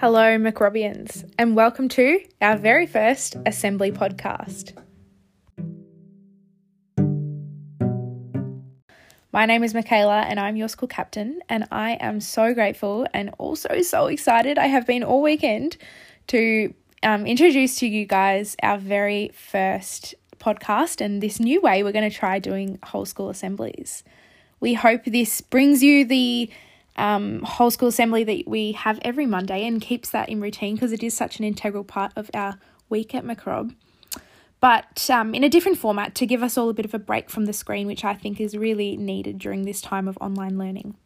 Hello, Macrobians, and welcome to our very first Assembly podcast. My name is Michaela, and I'm your school captain, and I am so grateful and also so excited. I have been all weekend to um, introduce to you guys our very first podcast and this new way we're going to try doing whole school assemblies. We hope this brings you the um, whole school assembly that we have every Monday and keeps that in routine because it is such an integral part of our week at Macrob. But um, in a different format to give us all a bit of a break from the screen, which I think is really needed during this time of online learning.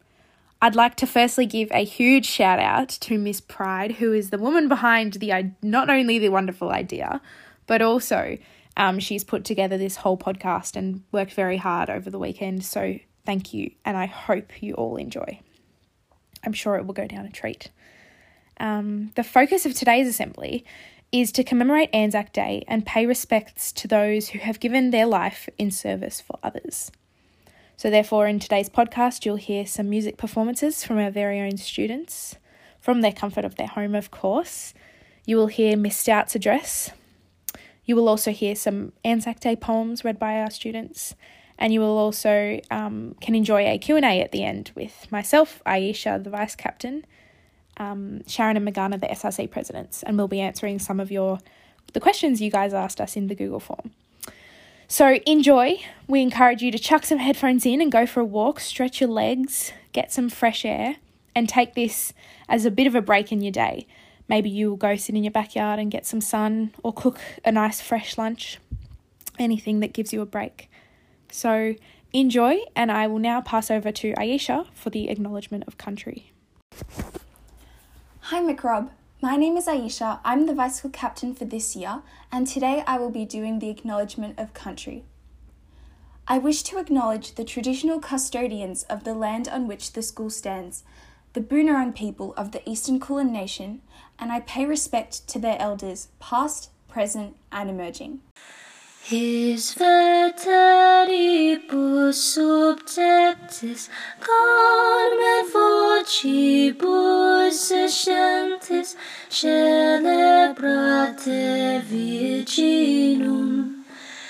I'd like to firstly give a huge shout out to Miss Pride, who is the woman behind the not only the wonderful idea, but also um, she's put together this whole podcast and worked very hard over the weekend. So thank you, and I hope you all enjoy. I'm sure it will go down a treat. Um, the focus of today's assembly is to commemorate Anzac Day and pay respects to those who have given their life in service for others. So, therefore, in today's podcast, you'll hear some music performances from our very own students, from their comfort of their home, of course. You will hear Miss Stout's address. You will also hear some Anzac Day poems read by our students, and you will also um, can enjoy a Q&A at the end with myself, Aisha, the Vice Captain, um, Sharon and Megana, the SRC Presidents, and we'll be answering some of your the questions you guys asked us in the Google form. So enjoy. We encourage you to chuck some headphones in and go for a walk, stretch your legs, get some fresh air, and take this as a bit of a break in your day. Maybe you will go sit in your backyard and get some sun or cook a nice fresh lunch. Anything that gives you a break. So enjoy, and I will now pass over to Aisha for the acknowledgement of country. Hi, Macrob. My name is Aisha. I'm the Vice School Captain for this year, and today I will be doing the acknowledgement of country. I wish to acknowledge the traditional custodians of the land on which the school stands, the Boonwurrung people of the Eastern Kulin Nation, and I pay respect to their elders, past, present, and emerging. His veteribus subjectis carme vocibus escentis celebrate virginum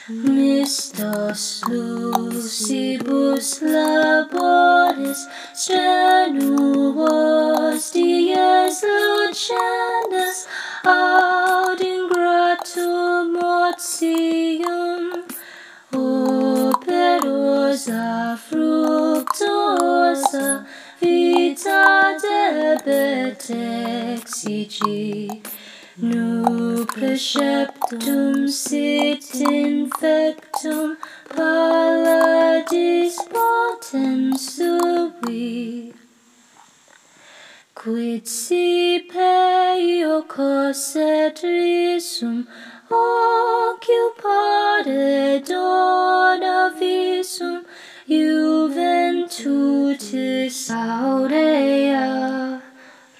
Mistos lucibus laboris strenuo debet exigi nu preceptum sit infectum paladis potens sui quid si peio cosset risum occupare dona visum juventutis aurea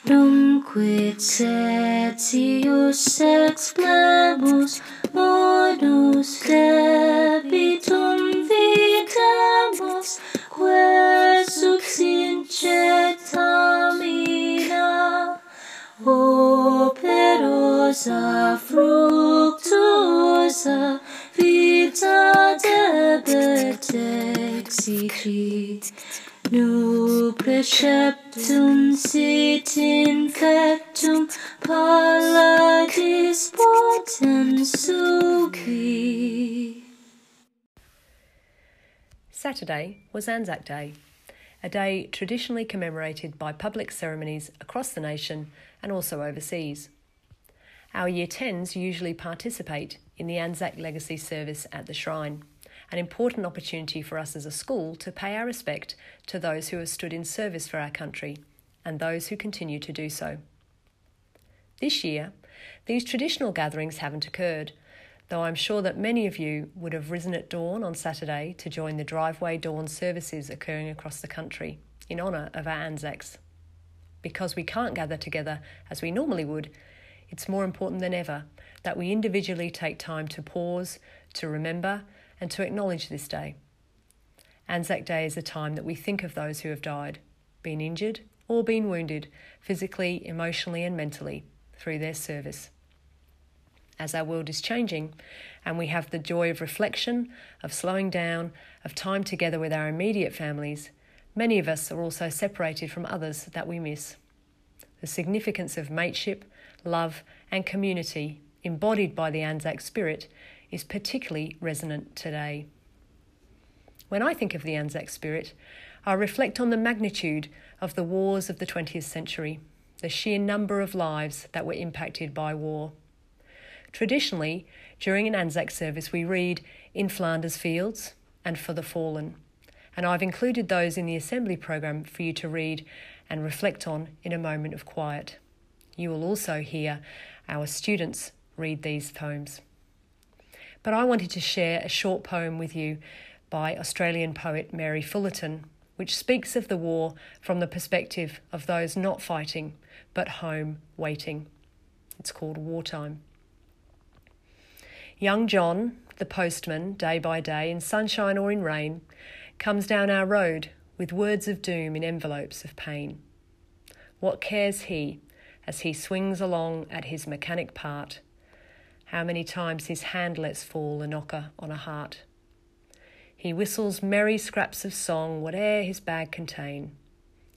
Numquid setius ex plebus modus debitum vitamus quae subsincetamina operosa fructuosa vita debet exigi nu preceptum Saturday was Anzac Day, a day traditionally commemorated by public ceremonies across the nation and also overseas. Our Year 10s usually participate in the Anzac Legacy Service at the Shrine, an important opportunity for us as a school to pay our respect to those who have stood in service for our country and those who continue to do so. This year, these traditional gatherings haven't occurred, though I'm sure that many of you would have risen at dawn on Saturday to join the driveway dawn services occurring across the country in honour of our Anzacs. Because we can't gather together as we normally would, it's more important than ever that we individually take time to pause, to remember, and to acknowledge this day. Anzac Day is a time that we think of those who have died, been injured, or been wounded physically, emotionally, and mentally through their service. As our world is changing, and we have the joy of reflection, of slowing down, of time together with our immediate families, many of us are also separated from others that we miss. The significance of mateship, love, and community embodied by the Anzac spirit is particularly resonant today. When I think of the Anzac spirit, I reflect on the magnitude of the wars of the 20th century, the sheer number of lives that were impacted by war. Traditionally, during an Anzac service, we read In Flanders Fields and For the Fallen, and I've included those in the assembly program for you to read and reflect on in a moment of quiet. You will also hear our students read these poems. But I wanted to share a short poem with you by Australian poet Mary Fullerton, which speaks of the war from the perspective of those not fighting but home waiting. It's called Wartime. Young John, the postman, day by day, in sunshine or in rain, comes down our road with words of doom in envelopes of pain. What cares he as he swings along at his mechanic part? How many times his hand lets fall a knocker on a heart? He whistles merry scraps of song, whate'er his bag contain,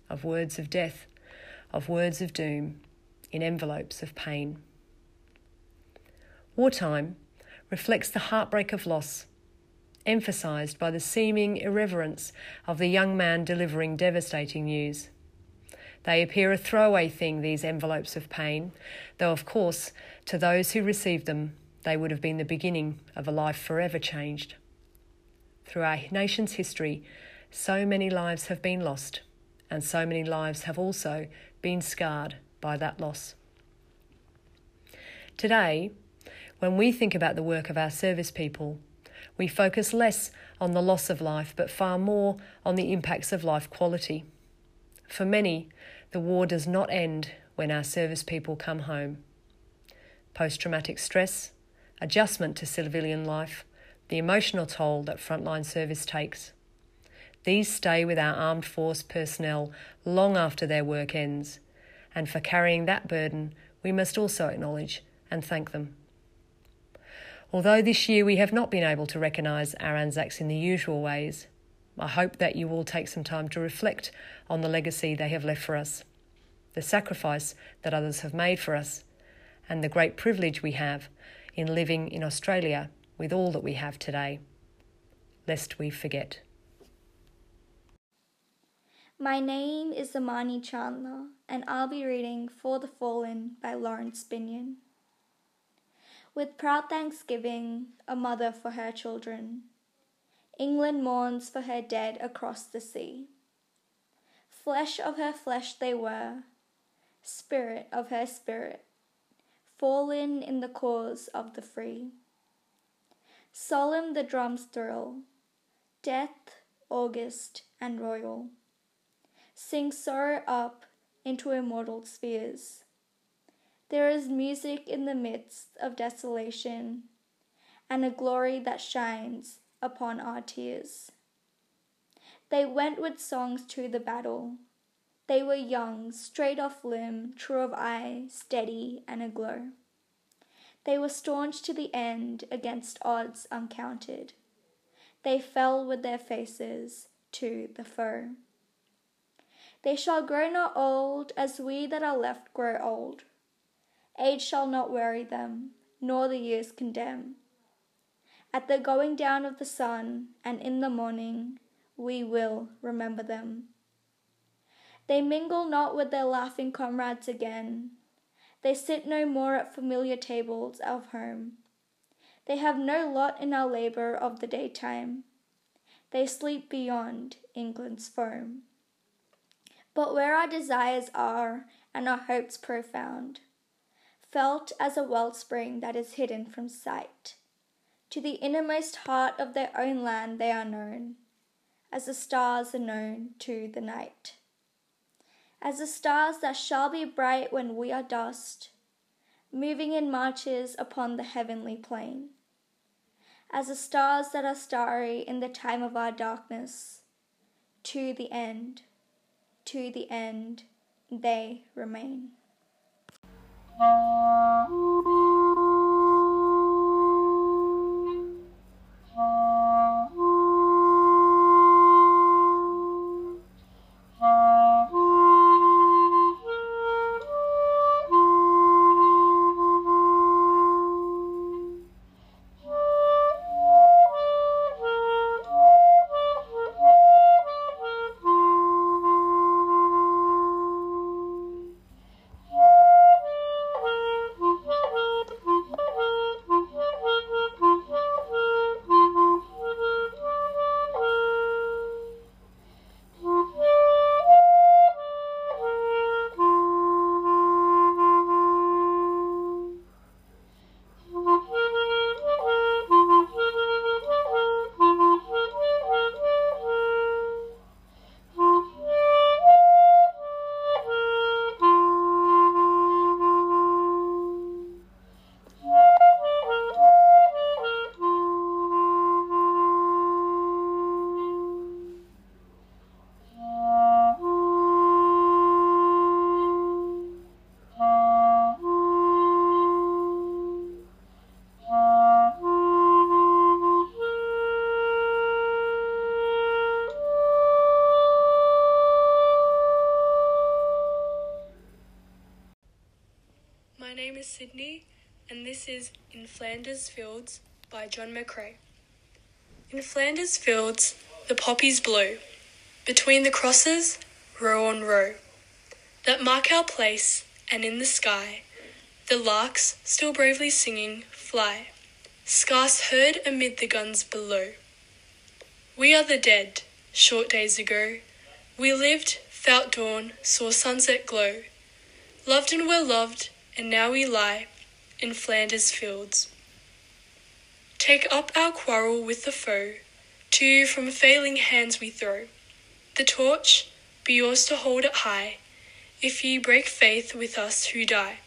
of words of death, of words of doom, in envelopes of pain. Wartime reflects the heartbreak of loss, emphasised by the seeming irreverence of the young man delivering devastating news. They appear a throwaway thing, these envelopes of pain, though, of course, to those who received them, they would have been the beginning of a life forever changed. Through our nation's history, so many lives have been lost, and so many lives have also been scarred by that loss. Today, when we think about the work of our service people, we focus less on the loss of life but far more on the impacts of life quality. For many, the war does not end when our service people come home. Post traumatic stress, adjustment to civilian life, the emotional toll that frontline service takes. These stay with our armed force personnel long after their work ends, and for carrying that burden, we must also acknowledge and thank them. Although this year we have not been able to recognise our Anzacs in the usual ways, I hope that you will take some time to reflect on the legacy they have left for us, the sacrifice that others have made for us, and the great privilege we have in living in Australia with all that we have today, lest we forget. My name is Amani Chandler, and I'll be reading For the Fallen by Laurence Binyon. With proud thanksgiving, a mother for her children, England mourns for her dead across the sea. Flesh of her flesh they were, spirit of her spirit, fallen in the cause of the free. Solemn the drums thrill, death, august, and royal, sing sorrow up into immortal spheres. There is music in the midst of desolation, and a glory that shines upon our tears. They went with songs to the battle. They were young, straight off limb, true of eye, steady and aglow. They were staunch to the end against odds uncounted. They fell with their faces to the foe. They shall grow not old as we that are left grow old. Age shall not weary them, nor the years condemn. At the going down of the sun and in the morning, we will remember them. They mingle not with their laughing comrades again, they sit no more at familiar tables of home. They have no lot in our labour of the daytime. They sleep beyond England's foam. But where our desires are and our hopes profound, felt as a wellspring that is hidden from sight, to the innermost heart of their own land they are known, as the stars are known to the night. As the stars that shall be bright when we are dust, moving in marches upon the heavenly plain, as the stars that are starry in the time of our darkness, to the end, to the end, they remain. My Sydney, and this is In Flanders Fields by John McCrae. In Flanders Fields, the poppies blow, between the crosses, row on row, that mark our place, and in the sky, the larks, still bravely singing, fly, scarce heard amid the guns below. We are the dead, short days ago. We lived, felt dawn, saw sunset glow, loved and were loved, and now we lie in Flanders fields. Take up our quarrel with the foe, to you from failing hands we throw. The torch be yours to hold it high, if ye break faith with us who die.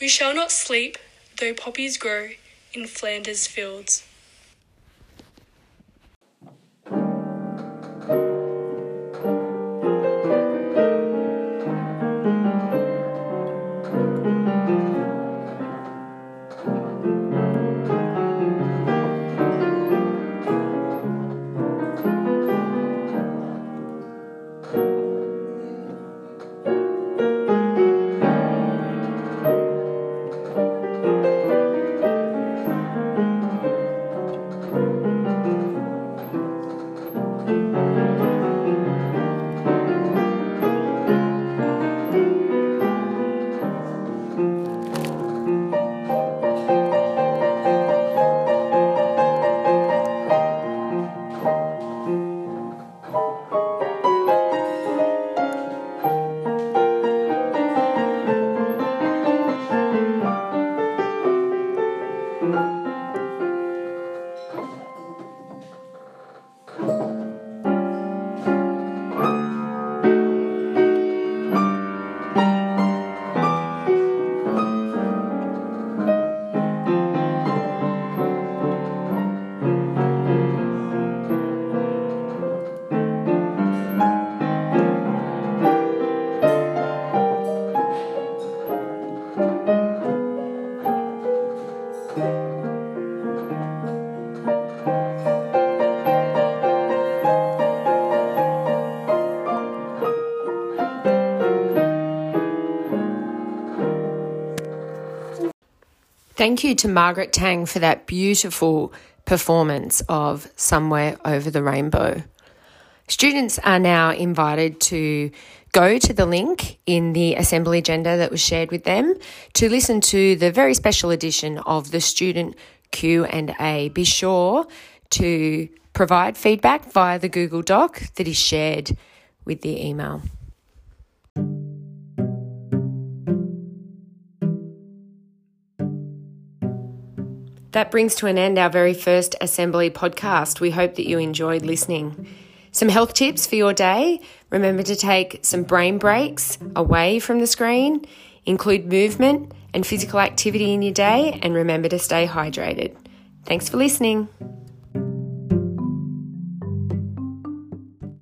We shall not sleep, though poppies grow in Flanders fields. Thank you to Margaret Tang for that beautiful performance of Somewhere Over the Rainbow. Students are now invited to go to the link in the assembly agenda that was shared with them to listen to the very special edition of the student Q&A. Be sure to provide feedback via the Google Doc that is shared with the email. That brings to an end our very first Assembly podcast. We hope that you enjoyed listening. Some health tips for your day. Remember to take some brain breaks away from the screen, include movement and physical activity in your day, and remember to stay hydrated. Thanks for listening.